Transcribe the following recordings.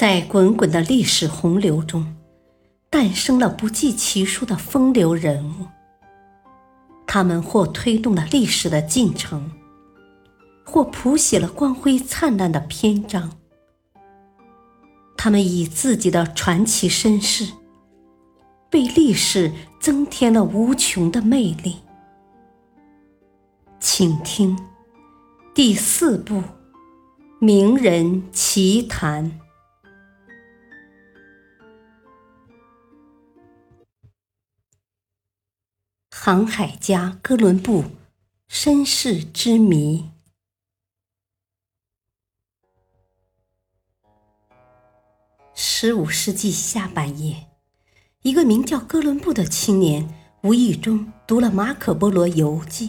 在滚滚的历史洪流中，诞生了不计其数的风流人物。他们或推动了历史的进程，或谱写了光辉灿烂的篇章。他们以自己的传奇身世，为历史增添了无穷的魅力。请听第四部《名人奇谈》。航海家哥伦布身世之谜。十五世纪下半叶，一个名叫哥伦布的青年无意中读了《马可·波罗游记》，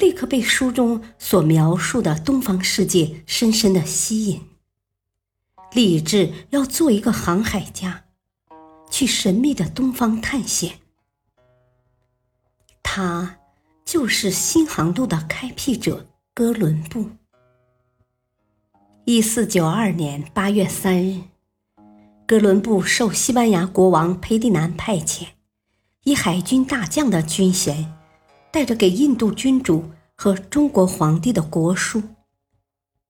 立刻被书中所描述的东方世界深深的吸引，立志要做一个航海家，去神秘的东方探险。他就是新航路的开辟者哥伦布。一四九二年八月三日，哥伦布受西班牙国王裴迪南派遣，以海军大将的军衔，带着给印度君主和中国皇帝的国书，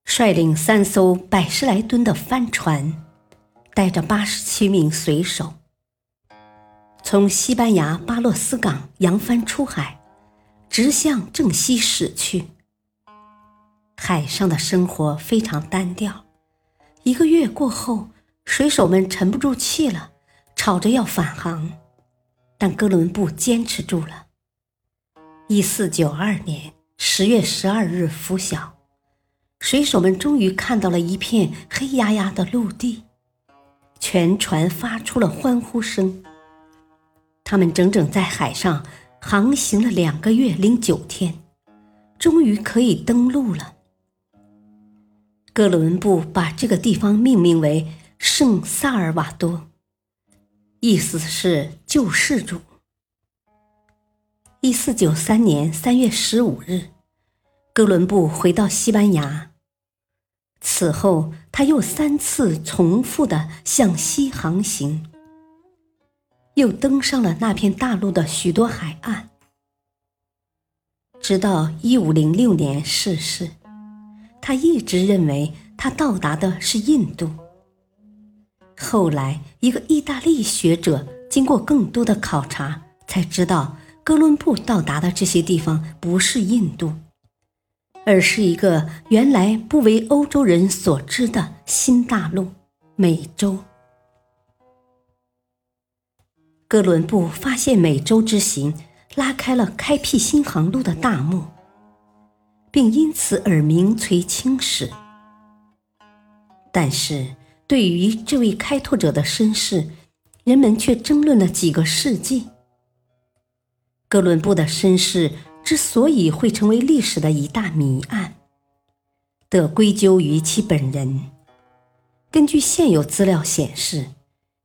率领三艘百十来吨的帆船，带着八十七名水手。从西班牙巴洛斯港扬帆出海，直向正西驶去。海上的生活非常单调。一个月过后，水手们沉不住气了，吵着要返航，但哥伦布坚持住了。一四九二年十月十二日拂晓，水手们终于看到了一片黑压压的陆地，全船发出了欢呼声。他们整整在海上航行了两个月零九天，终于可以登陆了。哥伦布把这个地方命名为圣萨尔瓦多，意思是救世主。一四九三年三月十五日，哥伦布回到西班牙。此后，他又三次重复的向西航行。又登上了那片大陆的许多海岸，直到一五零六年逝世。他一直认为他到达的是印度。后来，一个意大利学者经过更多的考察，才知道哥伦布到达的这些地方不是印度，而是一个原来不为欧洲人所知的新大陆——美洲。哥伦布发现美洲之行拉开了开辟新航路的大幕，并因此而名垂青史。但是，对于这位开拓者的身世，人们却争论了几个世纪。哥伦布的身世之所以会成为历史的一大谜案，得归咎于其本人。根据现有资料显示。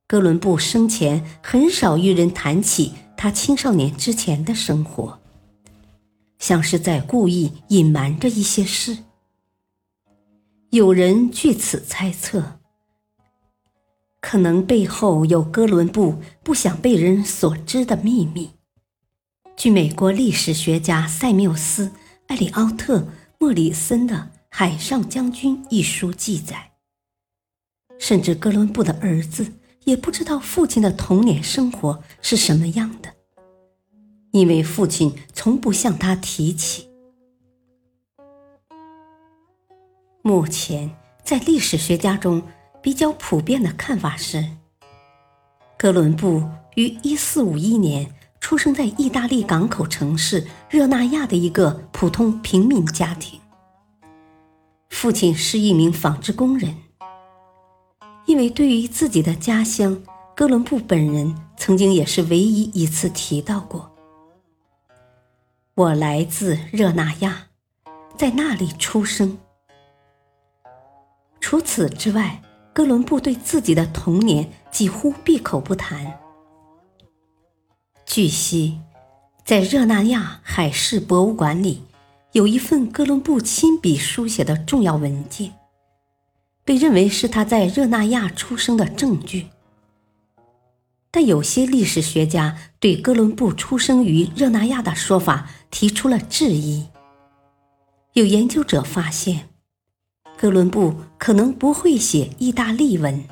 哥伦布生前很少与人谈起他青少年之前的生活，像是在故意隐瞒着一些事。有人据此猜测，可能背后有哥伦布不想被人所知的秘密。据美国历史学家塞缪斯·埃里奥特·莫里森的《海上将军》一书记载，甚至哥伦布的儿子。也不知道父亲的童年生活是什么样的，因为父亲从不向他提起。目前，在历史学家中比较普遍的看法是，哥伦布于1451年出生在意大利港口城市热那亚的一个普通平民家庭，父亲是一名纺织工人。因为对于自己的家乡，哥伦布本人曾经也是唯一一次提到过：“我来自热那亚，在那里出生。”除此之外，哥伦布对自己的童年几乎闭口不谈。据悉，在热那亚海事博物馆里，有一份哥伦布亲笔书写的重要文件。被认为是他在热那亚出生的证据。但有些历史学家对哥伦布出生于热那亚的说法提出了质疑。有研究者发现，哥伦布可能不会写意大利文，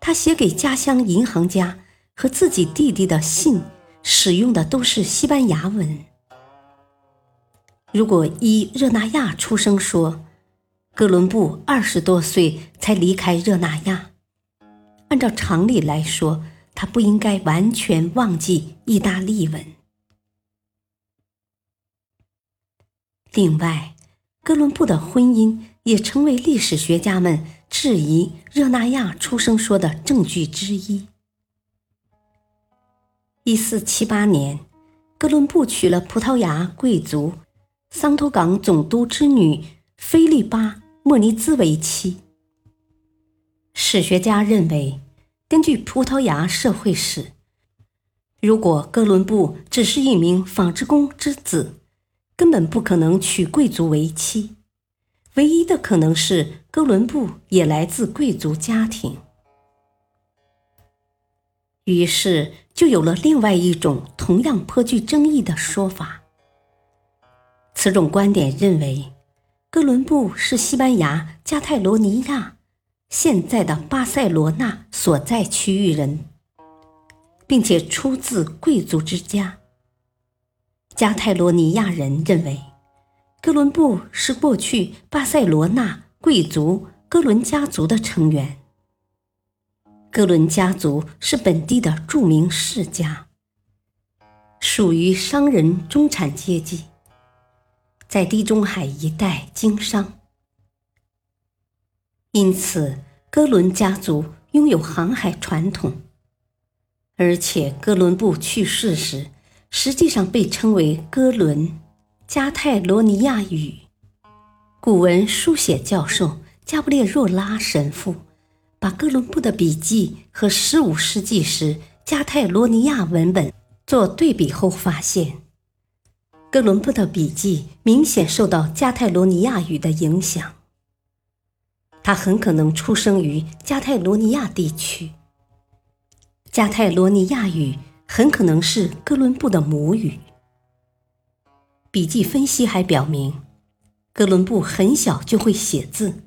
他写给家乡银行家和自己弟弟的信使用的都是西班牙文。如果依热那亚出生说，哥伦布二十多岁才离开热那亚，按照常理来说。他不应该完全忘记意大利文。另外，哥伦布的婚姻也成为历史学家们质疑热那亚出生说的证据之一。一四七八年，哥伦布娶了葡萄牙贵族桑托港总督之女菲利巴·莫尼兹为妻。史学家认为。根据葡萄牙社会史，如果哥伦布只是一名纺织工之子，根本不可能娶贵族为妻。唯一的可能是哥伦布也来自贵族家庭。于是就有了另外一种同样颇具争议的说法。此种观点认为，哥伦布是西班牙加泰罗尼亚。现在的巴塞罗那所在区域人，并且出自贵族之家。加泰罗尼亚人认为，哥伦布是过去巴塞罗那贵族哥伦家族的成员。哥伦家族是本地的著名世家，属于商人中产阶级，在地中海一带经商。因此，哥伦家族拥有航海传统，而且哥伦布去世时，实际上被称为哥伦加泰罗尼亚语。古文书写教授加布列若拉神父把哥伦布的笔记和15世纪时加泰罗尼亚文本做对比后发现，哥伦布的笔记明显受到加泰罗尼亚语的影响。他很可能出生于加泰罗尼亚地区。加泰罗尼亚语很可能是哥伦布的母语。笔记分析还表明，哥伦布很小就会写字，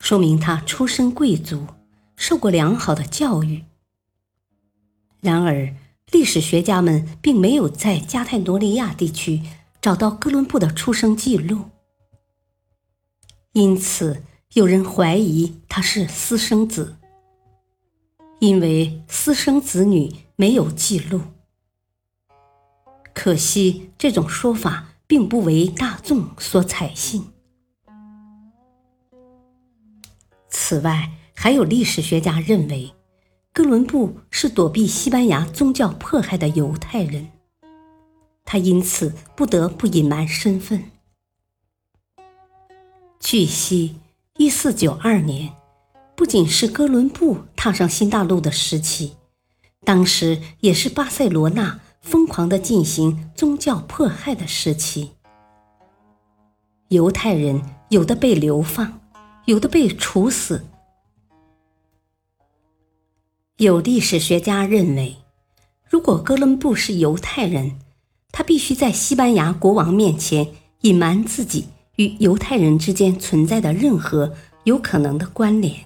说明他出身贵族，受过良好的教育。然而，历史学家们并没有在加泰罗尼亚地区找到哥伦布的出生记录，因此。有人怀疑他是私生子，因为私生子女没有记录。可惜这种说法并不为大众所采信。此外，还有历史学家认为，哥伦布是躲避西班牙宗教迫害的犹太人，他因此不得不隐瞒身份。据悉。一四九二年，不仅是哥伦布踏上新大陆的时期，当时也是巴塞罗那疯狂的进行宗教迫害的时期。犹太人有的被流放，有的被处死。有历史学家认为，如果哥伦布是犹太人，他必须在西班牙国王面前隐瞒自己。与犹太人之间存在的任何有可能的关联。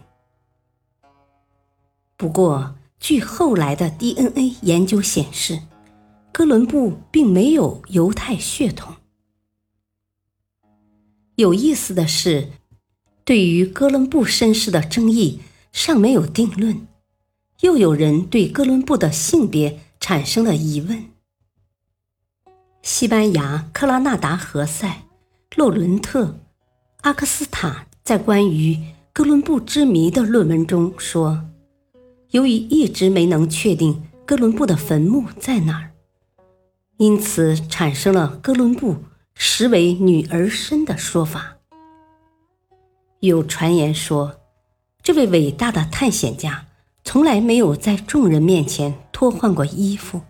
不过，据后来的 DNA 研究显示，哥伦布并没有犹太血统。有意思的是，对于哥伦布身世的争议尚没有定论，又有人对哥伦布的性别产生了疑问。西班牙克拉纳达何塞。洛伦特、阿克斯塔在关于哥伦布之谜的论文中说：“由于一直没能确定哥伦布的坟墓在哪儿，因此产生了哥伦布实为女儿身的说法。有传言说，这位伟大的探险家从来没有在众人面前脱换过衣服，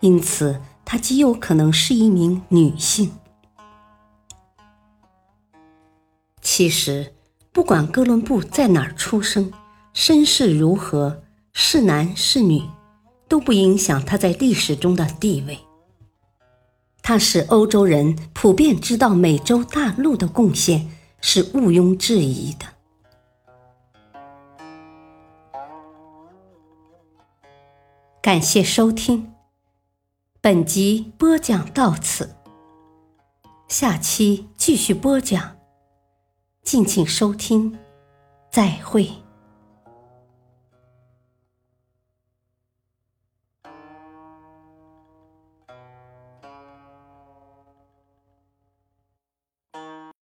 因此他极有可能是一名女性。”其实，不管哥伦布在哪儿出生，身世如何，是男是女，都不影响他在历史中的地位。他使欧洲人普遍知道美洲大陆的贡献是毋庸置疑的。感谢收听，本集播讲到此，下期继续播讲，敬请收听，再会。